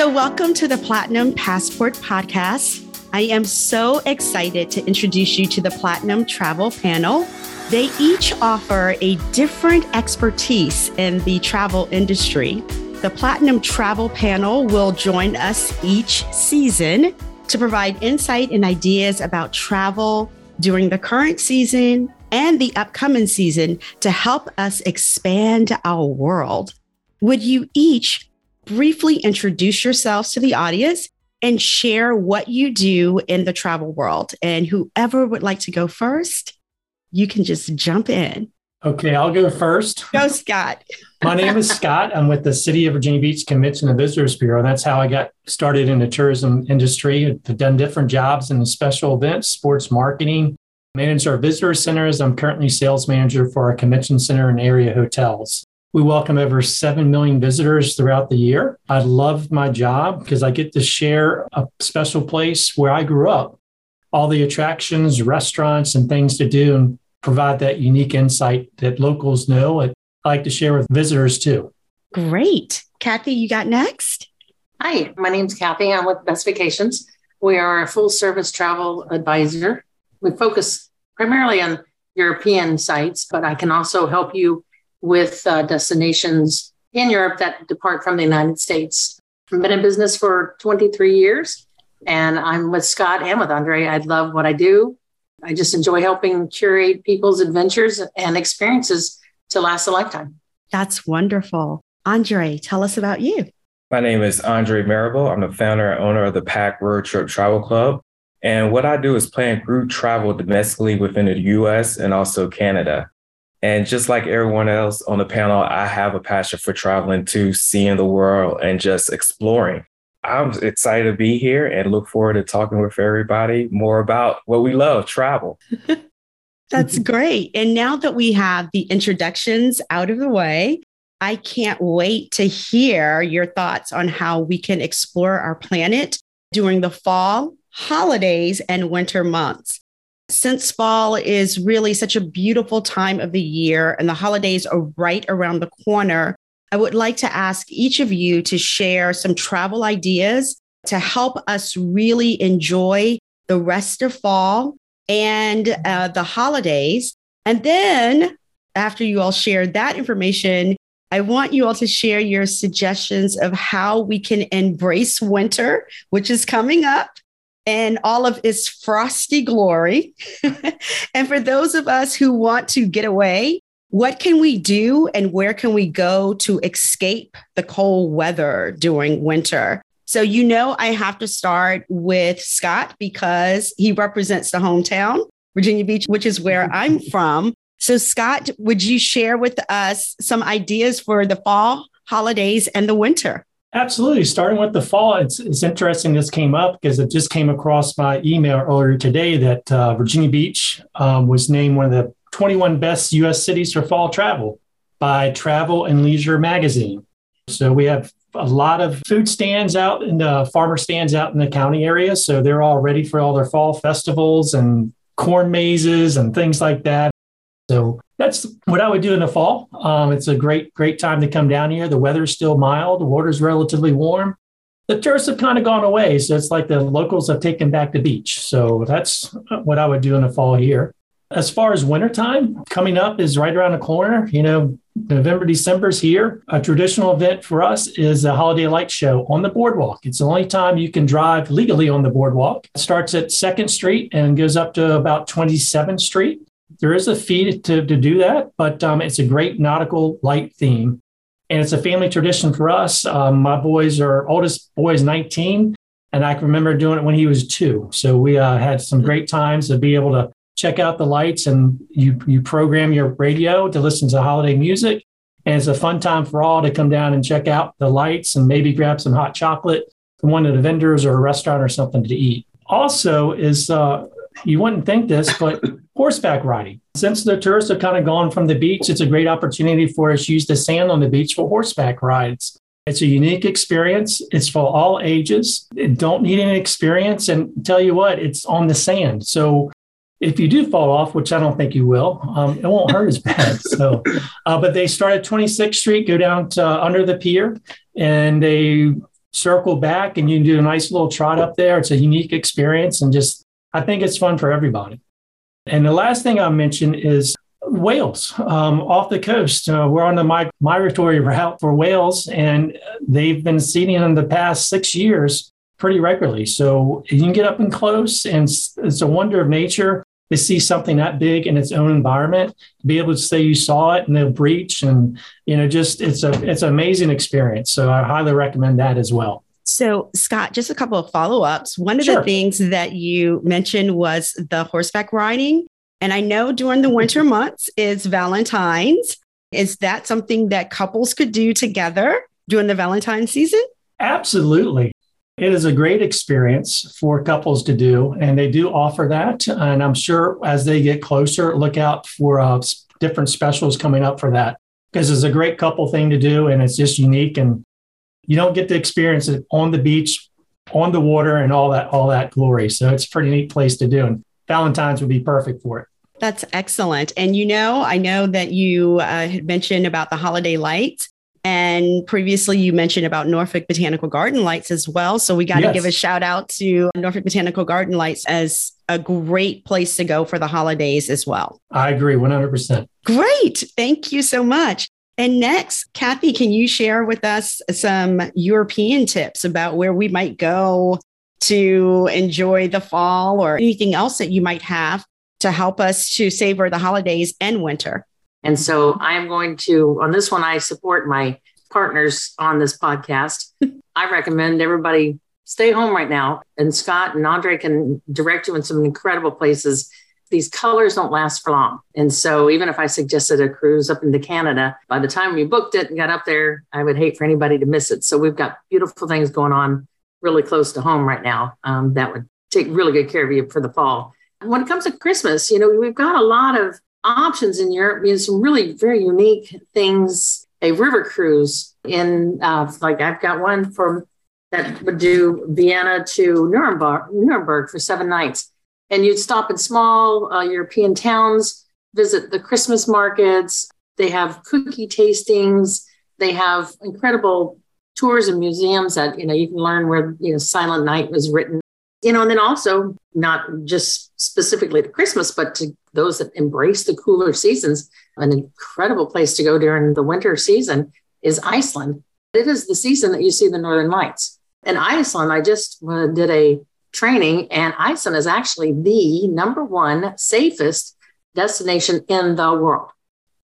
So, welcome to the Platinum Passport Podcast. I am so excited to introduce you to the Platinum Travel Panel. They each offer a different expertise in the travel industry. The Platinum Travel Panel will join us each season to provide insight and ideas about travel during the current season and the upcoming season to help us expand our world. Would you each briefly introduce yourselves to the audience and share what you do in the travel world? And whoever would like to go first, you can just jump in. Okay, I'll go first. Go, Scott. My name is Scott. I'm with the City of Virginia Beach Convention and Visitors Bureau. That's how I got started in the tourism industry. I've done different jobs in the special events, sports marketing, manage our visitor centers. I'm currently sales manager for our convention center and area hotels. We welcome over 7 million visitors throughout the year. I love my job because I get to share a special place where I grew up, all the attractions, restaurants, and things to do, and provide that unique insight that locals know. I like to share with visitors too. Great. Cathy, you got next? Hi, my name's Cathy. I'm with Best Vacations. We are a full service travel advisor. We focus primarily on European sites, but I can also help you with uh, destinations in Europe that depart from the United States. I've been in business for 23 years and I'm with Scott and with Andrae. I love what I do. I just enjoy helping curate people's adventures and experiences to last a lifetime. That's wonderful. Andrae, tell us about you. My name is Andrae Marable. I'm the founder and owner of the Pack Road Trip Travel Club. And what I do is plan group travel domestically within the US and also Canada. And just like everyone else on the panel, I have a passion for traveling to seeing the world and just exploring. I'm excited to be here and look forward to talking with everybody more about what we love travel. That's great. And now that we have the introductions out of the way, I can't wait to hear your thoughts on how we can explore our planet during the fall, holidays, and winter months. Since fall is really such a beautiful time of the year and the holidays are right around the corner, I would like to ask each of you to share some travel ideas to help us really enjoy the rest of fall and uh, the holidays. And then, after you all share that information, I want you all to share your suggestions of how we can embrace winter, which is coming up, and all of its frosty glory. and for those of us who want to get away, what can we do and where can we go to escape the cold weather during winter? So, you know, I have to start with Scott because he represents the hometown, Virginia Beach, which is where mm-hmm. I'm from. So, Scott, would you share with us some ideas for the fall holidays and the winter? Absolutely. Starting with the fall, it's, it's interesting this came up because it just came across my email earlier today that uh, Virginia Beach um, was named one of the 21 best US cities for fall travel by Travel and Leisure magazine. So we have a lot of food stands out and the farmer stands out in the county area. So they're all ready for all their fall festivals and corn mazes and things like that. So that's what I would do in the fall. Um, it's a great, great time to come down here. The weather's still mild, the water's relatively warm. The tourists have kind of gone away. So it's like the locals have taken back the beach. So that's what I would do in the fall here. As far as wintertime, coming up is right around the corner. You know, November, December's here. A traditional event for us is a holiday light show on the boardwalk. It's the only time you can drive legally on the boardwalk. It starts at 2nd Street and goes up to about 27th Street. There is a fee to, to do that, but um, it's a great nautical light theme. And it's a family tradition for us. Um, my boys are, oldest boy is 19, and I can remember doing it when he was two. So we uh, had some great times to be able to check out the lights and you you program your radio to listen to holiday music and it's a fun time for all to come down and check out the lights and maybe grab some hot chocolate from one of the vendors or a restaurant or something to eat also is uh, you wouldn't think this but horseback riding since the tourists have kind of gone from the beach it's a great opportunity for us to use the sand on the beach for horseback rides it's a unique experience. It's for all ages. It don't need any experience. And tell you what, it's on the sand. So if you do fall off, which I don't think you will, um, it won't hurt as bad. So, uh, but they start at 26th Street, go down to uh, under the pier, and they circle back and you can do a nice little trot up there. It's a unique experience and just, I think it's fun for everybody. And the last thing I'll mention is whales um, off the coast. Uh, we're on the migratory route for whales, and they've been seeding in the past six years pretty regularly. So you can get up and close, and it's a wonder of nature to see something that big in its own environment. To be able to say you saw it and they'll breach, and you know, just it's a it's an amazing experience. So I highly recommend that as well. So, Scott, just a couple of follow ups. One of sure. the things that you mentioned was the horseback riding. And I know during the winter months is Valentine's. Is that something that couples could do together during the Valentine's season? Absolutely. It is a great experience for couples to do, and they do offer that. And I'm sure as they get closer, look out for uh, different specials coming up for that because it's a great couple thing to do, and it's just unique. And you don't get to experience it on the beach, on the water, and all that all that glory. So it's a pretty neat place to do, and Valentine's would be perfect for it. That's excellent. And you know, I know that you uh, had mentioned about the holiday lights. And previously, you mentioned about Norfolk Botanical Garden Lights as well. So, we got to yes. give a shout out to Norfolk Botanical Garden Lights as a great place to go for the holidays as well. I agree 100%. Great. Thank you so much. And next, Cathy, can you share with us some European tips about where we might go to enjoy the fall or anything else that you might have to help us to savor the holidays and winter. And so I'm going to, on this one, I support my partners on this podcast. I recommend everybody stay home right now. And Scott and Andrae can direct you in some incredible places. These colors don't last for long. And so even if I suggested a cruise up into Canada, by the time we booked it and got up there, I would hate for anybody to miss it. So we've got beautiful things going on really close to home right now um, that would take really good care of you for the fall And when it comes to Christmas, you know, we've got a lot of options in Europe. You know, some really very unique things. A river cruise in, uh, like I've got one from that would do Vienna to Nuremberg, Nuremberg for seven nights, and you'd stop in small uh, European towns, visit the Christmas markets. They have cookie tastings. They have incredible tours and museums that you know you can learn where you know Silent Night was written you know, and then also not just specifically to Christmas, but to those that embrace the cooler seasons. An incredible place to go during the winter season is Iceland. It is the season that you see the northern lights. And Iceland, I just uh, did a training, and Iceland is actually the number one safest destination in the world.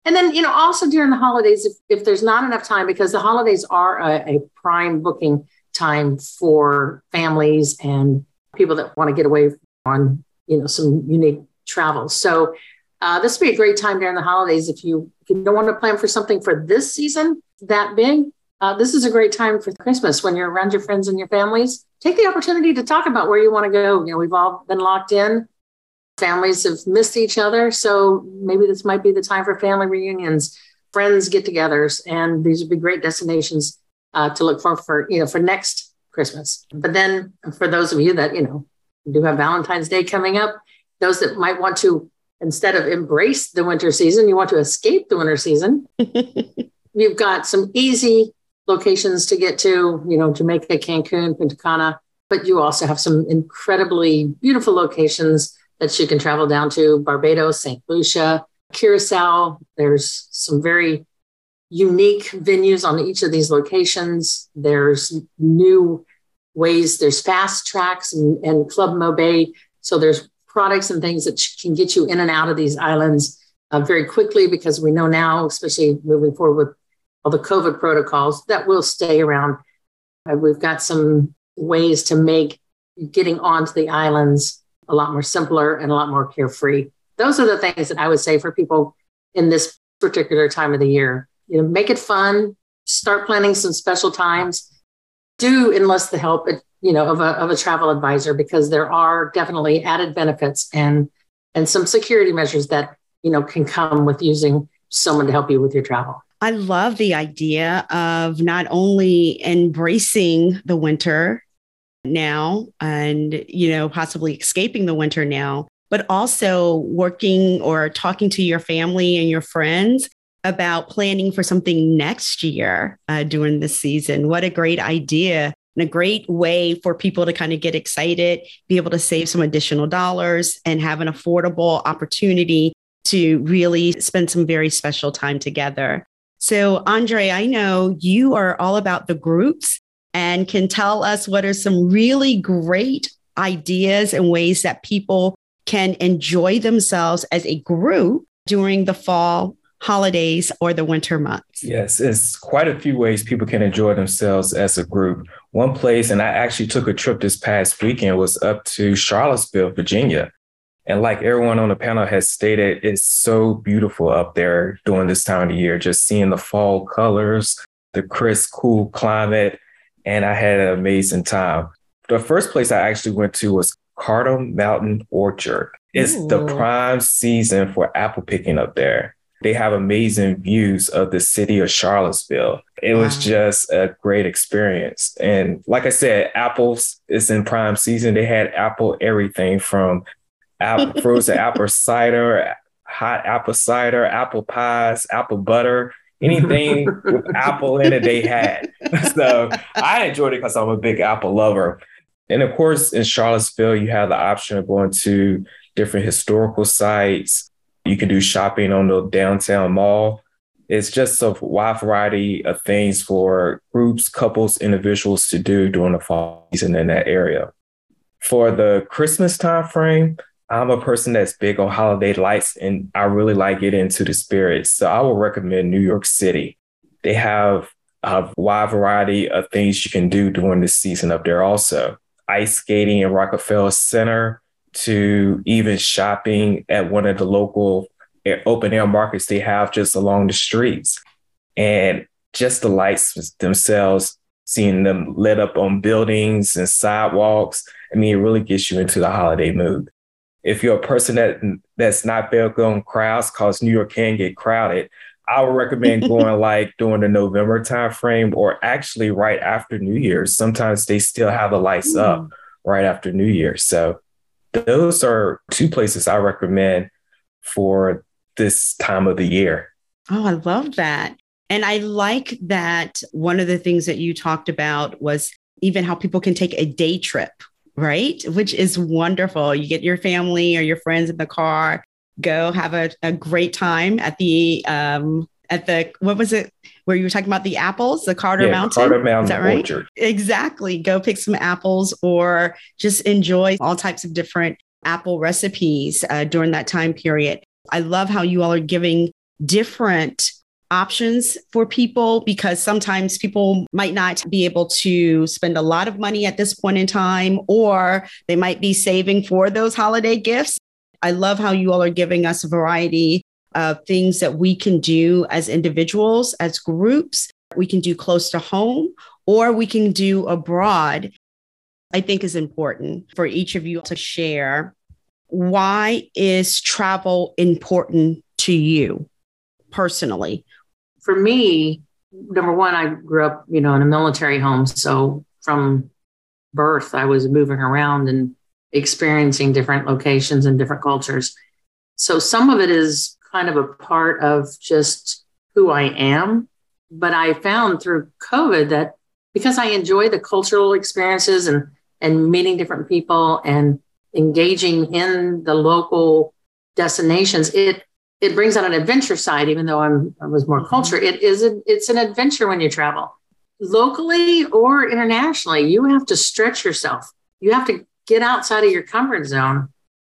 And then, you know, also during the holidays, if, if there's not enough time, because the holidays are a, a prime booking time for families and people that want to get away on you know some unique travel. So uh, this would be a great time during the holidays if you if you don't want to plan for something for this season that big. Uh, this is a great time for Christmas when you're around your friends and your families. Take the opportunity to talk about where you want to go. You know, we've all been locked in. Families have missed each other, so maybe this might be the time for family reunions, friends get-togethers, and these would be great destinations uh, to look for for you know for next Christmas. But then for those of you that, you know, do have Valentine's Day coming up, those that might want to, instead of embrace the winter season, you want to escape the winter season, you've got some easy locations to get to, you know, Jamaica, Cancun, Punta Cana, but you also have some incredibly beautiful locations that you can travel down to Barbados, St. Lucia, Curacao. There's some very unique venues on each of these locations. There's new ways, there's fast tracks and, and Club MoBay. So there's products and things that can get you in and out of these islands uh, very quickly because we know now, especially moving forward with all the COVID protocols, that will stay around. Uh, we've got some ways to make getting onto the islands a lot more simpler and a lot more carefree. Those are the things that I would say for people in this particular time of the year you know, make it fun, start planning some special times. Do enlist the help, you know, of a, of a travel advisor because there are definitely added benefits and and some security measures that you know can come with using someone to help you with your travel. I love the idea of not only embracing the winter now and you know possibly escaping the winter now but also working or talking to your family and your friends about planning for something next year uh, during the season. What a great idea and a great way for people to kind of get excited, be able to save some additional dollars and have an affordable opportunity to really spend some very special time together. So, Andrae, I know you are all about the groups and can tell us what are some really great ideas and ways that people can enjoy themselves as a group during the fall holidays or the winter months? Yes, it's quite a few ways people can enjoy themselves as a group. One place, and I actually took a trip this past weekend, was up to Charlottesville, Virginia. And like everyone on the panel has stated, it's so beautiful up there during this time of the year, just seeing the fall colors, the crisp, cool climate. And I had an amazing time. The first place I actually went to was Carter Mountain Orchard. It's Ooh. the prime season for apple picking up there. They have amazing views of the city of Charlottesville. It wow. was just a great experience. And like I said, apples is in prime season. They had apple everything from apple, frozen apple cider, hot apple cider, apple pies, apple butter, anything with apple in it, they had. So I enjoyed it because I'm a big apple lover. And of course, in Charlottesville, you have the option of going to different historical sites, you can do shopping on the downtown mall. It's just a wide variety of things for groups, couples, individuals to do during the fall season in that area. For the Christmas time frame, I'm a person that's big on holiday lights and I really like getting into the spirit. So I would recommend New York City. They have a wide variety of things you can do during the season up there also. Ice skating in Rockefeller Center, to even shopping at one of the local open air markets they have just along the streets. And just the lights themselves, seeing them lit up on buildings and sidewalks, I mean, it really gets you into the holiday mood. If you're a person that that's not big on crowds, because New York can get crowded, I would recommend going like during the November timeframe or actually right after New Year's. Sometimes they still have the lights mm. up right after New Year's. So those are two places I recommend for this time of the year. Oh, I love that. And I like that one of the things that you talked about was even how people can take a day trip, right? Which is wonderful. You get your family or your friends in the car, go have a, a great time at the um, at the what was it where you were talking about the apples, the Carter yeah, Mountain? Carter Mountain Is that right? Orchard. Exactly. Go pick some apples or just enjoy all types of different apple recipes uh, during that time period. I love how you all are giving different options for people because sometimes people might not be able to spend a lot of money at this point in time, or they might be saving for those holiday gifts. I love how you all are giving us a variety of things that we can do as individuals, as groups. We can do close to home or we can do abroad. I think is important for each of you to share. Why is travel important to you personally? For me, number one, I grew up, you know, in a military home. So from birth, I was moving around and experiencing different locations and different cultures. So some of it is kind of a part of just who I am. But I found through COVID that because I enjoy the cultural experiences and and meeting different people and engaging in the local destinations, it it brings out an adventure side. Even though I'm I was more mm-hmm. culture, it is a, it's an adventure when you travel locally or internationally. You have to stretch yourself. You have to get outside of your comfort zone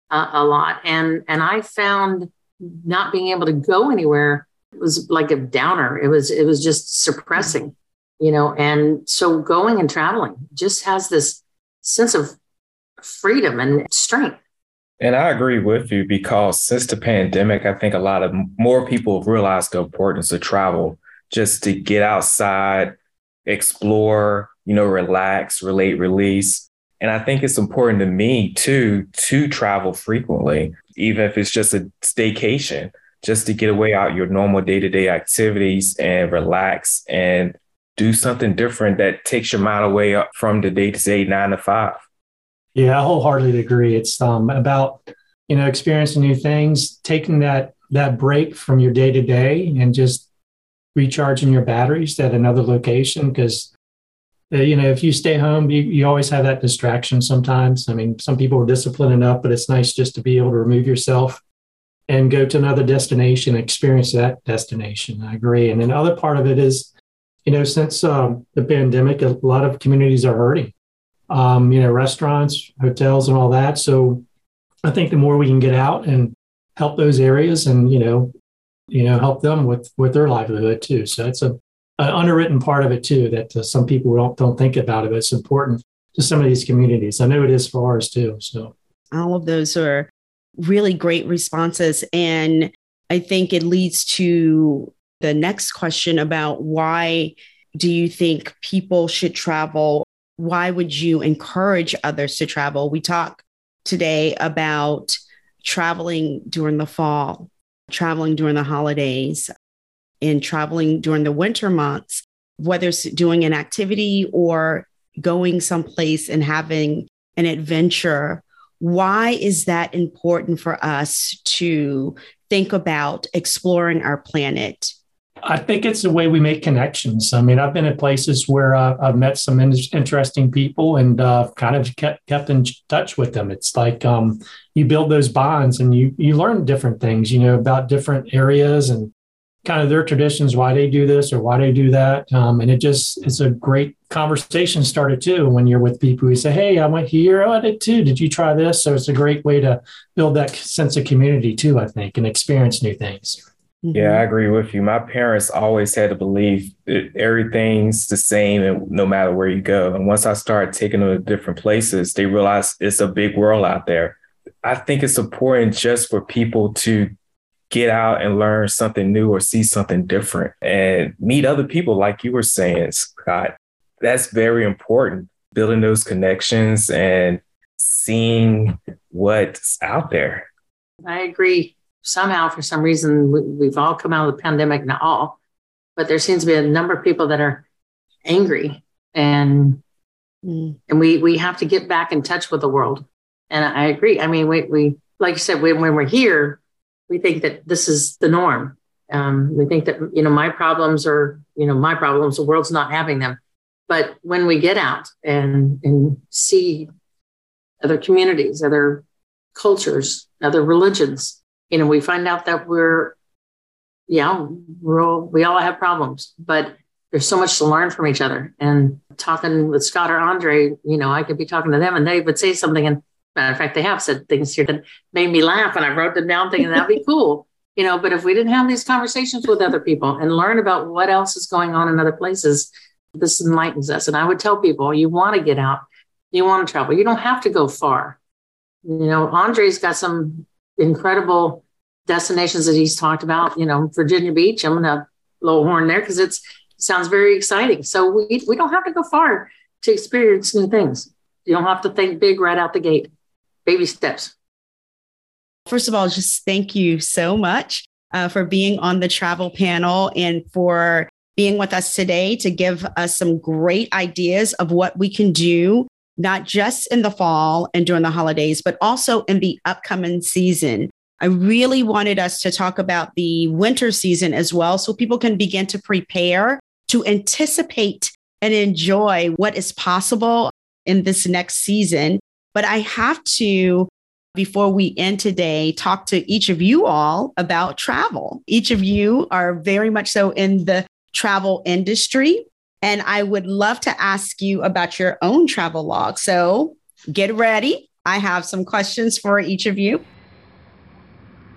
uh, a lot. And and I found not being able to go anywhere was like a downer. It was it was just suppressing, you know. And so going and traveling just has this sense of freedom and strength. And I agree with you because since the pandemic, I think a lot of more people have realized the importance of travel just to get outside, explore, you know, relax, relate, release. And I think it's important to me too to travel frequently even if it's just a staycation, just to get away out your normal day to day activities and relax and do something different that takes your mind away from the day to day nine to five. Yeah, I wholeheartedly agree. It's um, about you know experiencing new things, taking that that break from your day to day, and just recharging your batteries at another location. Because Uh, you know, if you stay home, you, you always have that distraction sometimes. I mean, some people are disciplined enough, but it's nice just to be able to remove yourself and go to another destination, experience that destination. I agree. And then other part of it is, you know, since um, the pandemic, a lot of communities are hurting. Um, you know, restaurants, hotels, and all that. So I think the more we can get out and help those areas, and you know, you know, help them with with their livelihood too. So that's a an underwritten part of it too that uh, some people don't don't think about it. But it's important to some of these communities. I know it is for ours too. So all of those are really great responses. And I think it leads to the next question about why do you think people should travel? Why would you encourage others to travel? We talk today about traveling during the fall, traveling during the holidays, and traveling during the winter months, whether it's doing an activity or going someplace and having an adventure why is that important for us to think about exploring our planet? I think it's the way we make connections. I mean, I've been at places where uh, I've met some in- interesting people and uh, kind of kept kept in touch with them. It's like um, you build those bonds and you you learn different things, you know, about different areas and kind of their traditions, why they do this or why they do that. Um, and it just, it's a great conversation started too when you're with people who say, Hey, I went here. Oh, I did too. Did you try this? So it's a great way to build that sense of community too, I think, and experience new things. Yeah, I mm-hmm. agree with you. My parents always had to believe that everything's the same and no matter where you go. And once I started taking them to different places, they realized it's a big world out there. I think it's important just for people to get out and learn something new or see something different and meet other people, like you were saying, Scott. That's very important. Building those connections and seeing what's out there. I agree. Somehow, for some reason, we've all come out of the pandemic, not all, but there seems to be a number of people that are angry and mm. and we we have to get back in touch with the world. And I agree. I mean, we we like you said, when, when we're here, we think that this is the norm. Um, we think that you know my problems are you know my problems. The world's not having them. But when we get out and and see other communities, other cultures, other religions, you know, we find out that we're yeah we're all, we all have problems, but there's so much to learn from each other. And talking with Scott or Andrae, you know, I could be talking to them and they would say something and Matter of fact, they have said things here that made me laugh, and I wrote them down thinking that'd be cool. You know, but if we didn't have these conversations with other people and learn about what else is going on in other places, this enlightens us. And I would tell people, you want to get out, you want to travel. You don't have to go far. You know, Andrae's got some incredible destinations that he's talked about. You know, Virginia Beach. I'm gonna blow horn there because it sounds very exciting. So we we don't have to go far to experience new things. You don't have to think big right out the gate baby steps. First of all, just thank you so much uh, for being on the travel panel and for being with us today to give us some great ideas of what we can do, not just in the fall and during the holidays, but also in the upcoming season. I really wanted us to talk about the winter season as well, so people can begin to prepare to anticipate and enjoy what is possible in this next season but I have to, before we end today, talk to each of you all about travel. Each of you are very much so in the travel industry. And I would love to ask you about your own travel log. So get ready. I have some questions for each of you.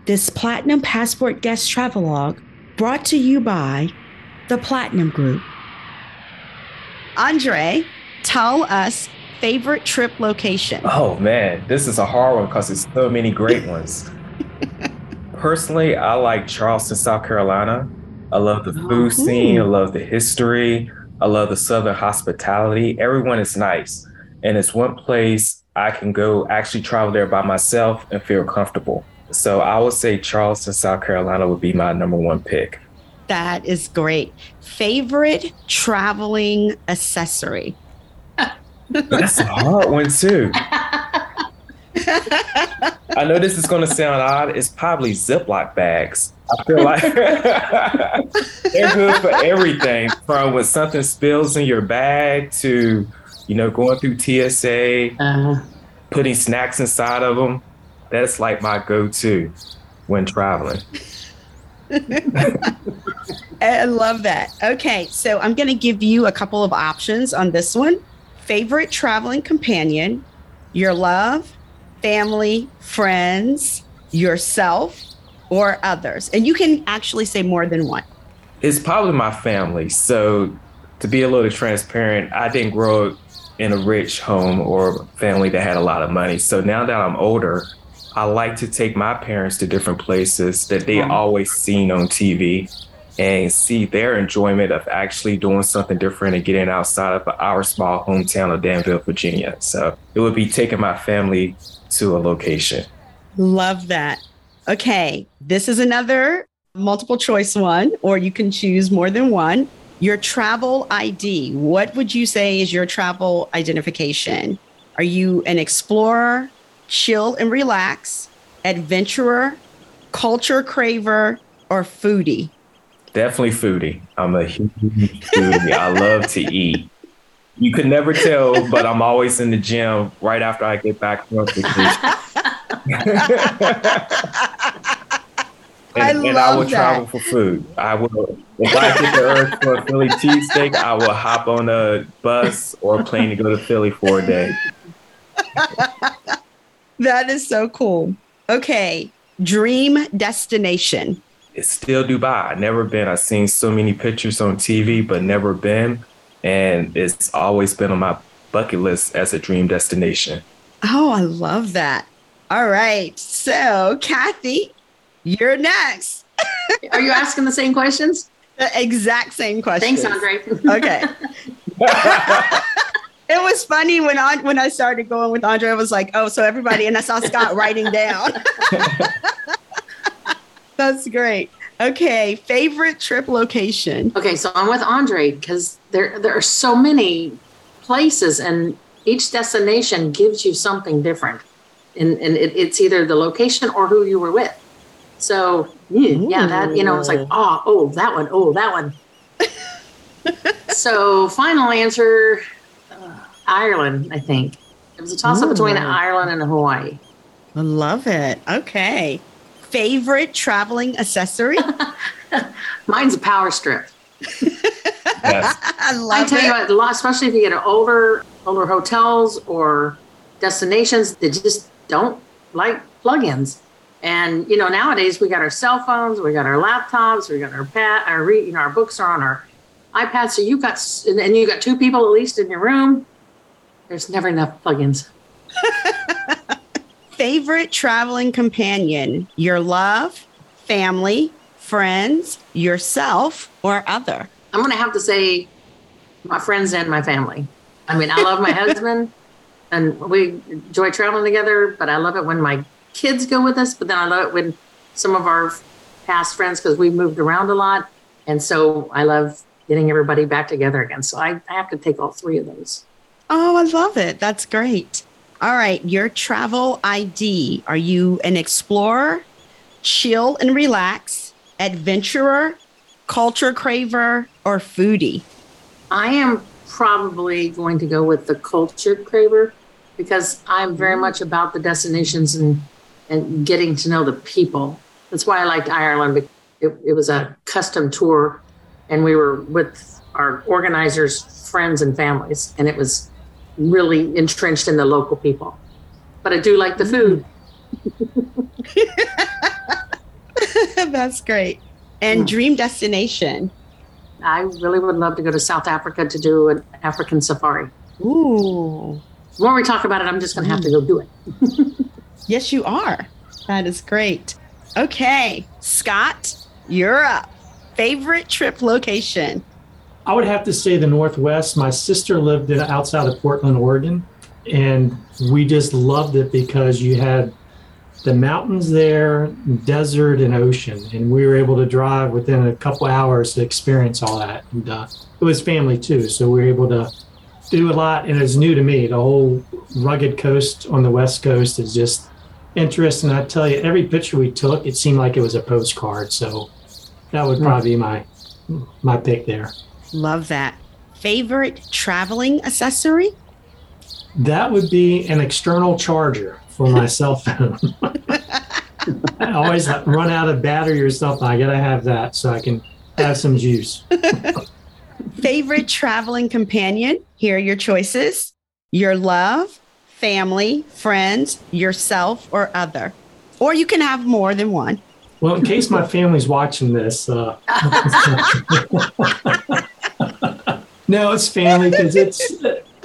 This Platinum Passport Guest Travelogue brought to you by the Platinum Group. Andrae, tell us favorite trip location? Oh man, this is a hard one because there's so many great ones. Personally, I like Charleston, South Carolina. I love the food oh, scene. I love the history. I love the Southern hospitality. Everyone is nice. And it's one place I can go actually travel there by myself and feel comfortable. So I would say Charleston, South Carolina would be my number one pick. That is great. Favorite traveling accessory? That's a hard one too. I know this is going to sound odd. It's probably Ziploc bags. I feel like they're good for everything from when something spills in your bag to, you know, going through TSA, uh-huh. putting snacks inside of them. That's like my go to when traveling. I love that. Okay, so I'm going to give you a couple of options on this one. Favorite traveling companion, your love, family, friends, yourself, or others. And you can actually say more than one. It's probably my family. So, to be a little transparent, I didn't grow up in a rich home or family that had a lot of money. So, now that I'm older, I like to take my parents to different places that they mm-hmm. always seen on TV and see their enjoyment of actually doing something different and getting outside of our small hometown of Danville, Virginia. So it would be taking my family to a location. Love that. Okay, this is another multiple choice one, or you can choose more than one. Your travel ID. What would you say is your travel identification? Are you an explorer, chill and relax, adventurer, culture craver, or foodie? Definitely foodie. I'm a huge foodie. I love to eat. You could never tell, but I'm always in the gym right after I get back from vacation. and, I and I will that. travel for food. I will if I get the urge for a Philly cheesesteak, I will hop on a bus or a plane to go to Philly for a day. that is so cool. Okay, dream destination. It's still Dubai. I've never been. I've seen so many pictures on TV, but never been. And it's always been on my bucket list as a dream destination. Oh, I love that. All right. So, Cathy, you're next. Are you asking the same questions? The exact same questions. Thanks, Andrae. okay. it was funny when I when I started going with Andrae. I was like, "Oh, so everybody," and I saw Scott writing down. That's great. Okay, favorite trip location. Okay, so I'm with Andrae because there there are so many places, and each destination gives you something different, and and it, it's either the location or who you were with. So yeah, yeah, that you know, it's like oh oh that one oh that one. so final answer, uh, Ireland. I think it was a toss up between Ireland and Hawaii. I love it. Okay favorite traveling accessory? Mine's a power strip. yes. I love I tell it. you what, especially if you get older, older hotels or destinations that just don't like plugins. And you know, nowadays we got our cell phones, we got our laptops, we got our pad, our you know, our books are on our iPads. So you've got and you got two people at least in your room. There's never enough plugins. favorite traveling companion, your love, family, friends, yourself, or other? I'm going to have to say my friends and my family. I mean, I love my husband and we enjoy traveling together, but I love it when my kids go with us. But then I love it when some of our past friends, because we moved around a lot. And so I love getting everybody back together again. So I, I have to take all three of those. Oh, I love it. That's great. All right, your travel ID. Are you an explorer, chill and relax, adventurer, culture craver, or foodie? I am probably going to go with the culture craver because I'm very mm. much about the destinations and, and getting to know the people. That's why I liked Ireland. It, it was a custom tour, and we were with our organizers' friends and families, and it was really entrenched in the local people. But I do like the food. That's great. And mm. dream destination? I really would love to go to South Africa to do an African safari. Ooh. More we talk about it, I'm just going to have to go do it. yes, you are. That is great. Okay, Scott, you're up. Favorite trip location? I would have to say the Northwest. My sister lived in, outside of Portland, Oregon, and we just loved it because you had the mountains there, desert, and ocean, and we were able to drive within a couple hours to experience all that. And uh, it was family too, so we were able to do a lot. And it's new to me. The whole rugged coast on the West Coast is just interesting. I tell you, every picture we took, it seemed like it was a postcard. So that would probably be my my pick there. Love that. Favorite traveling accessory? That would be an external charger for my cell phone. I always run out of battery or something. I gotta have that so I can have some juice. Favorite traveling companion? Here are your choices your love, family, friends, yourself, or other. Or you can have more than one. Well, in case my family's watching this, uh, no, it's family because it's,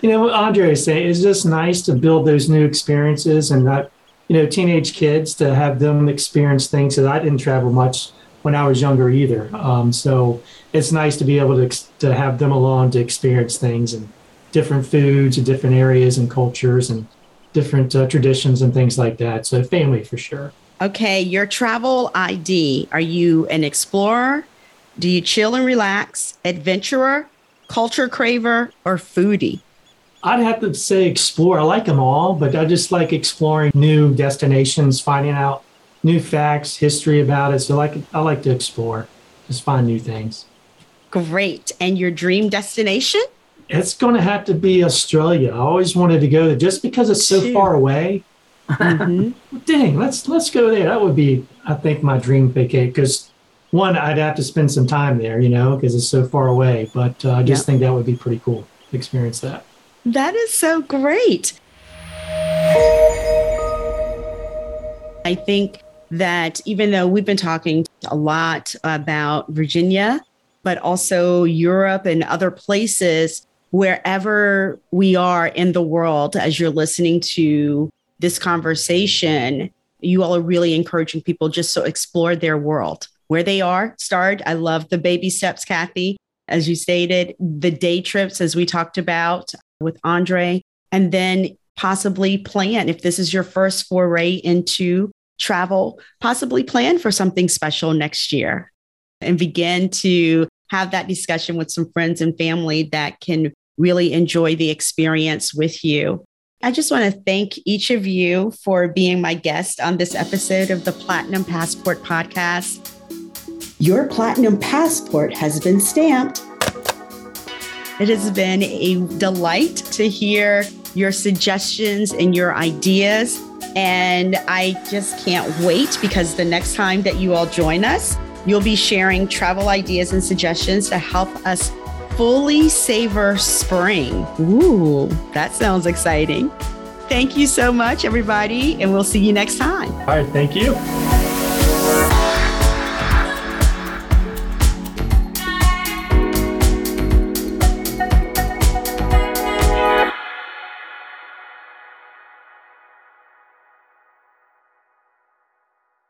you know, what Andrae is saying, it's just nice to build those new experiences and not, you know, teenage kids to have them experience things that I didn't travel much when I was younger either. Um, so it's nice to be able to, to have them along to experience things and different foods and different areas and cultures and different uh, traditions and things like that. So family for sure. Okay, your travel ID. Are you an explorer? Do you chill and relax? Adventurer, culture craver, or foodie? I'd have to say explore. I like them all, but I just like exploring new destinations, finding out new facts, history about it. So like I like to explore, just find new things. Great. And your dream destination? It's going to have to be Australia. I always wanted to go there just because it's so far away. Mm-hmm. Dang, let's let's go there. That would be, I think, my dream vacation. Because one, I'd have to spend some time there, you know, because it's so far away. But uh, I just yep. think that would be pretty cool to experience that. That is so great. I think that even though we've been talking a lot about Virginia, but also Europe and other places, wherever we are in the world, as you're listening to this conversation, you all are really encouraging people just to explore their world where they are. Start. I love the baby steps, Cathy, as you stated, the day trips, as we talked about with Andrae, and then possibly plan if this is your first foray into travel, possibly plan for something special next year and begin to have that discussion with some friends and family that can really enjoy the experience with you. I just want to thank each of you for being my guest on this episode of the Platinum Passport podcast. Your Platinum Passport has been stamped. It has been a delight to hear your suggestions and your ideas. And I just can't wait because the next time that you all join us, you'll be sharing travel ideas and suggestions to help us fully savor spring. Ooh, that sounds exciting. Thank you so much, everybody, and we'll see you next time. All right, thank you.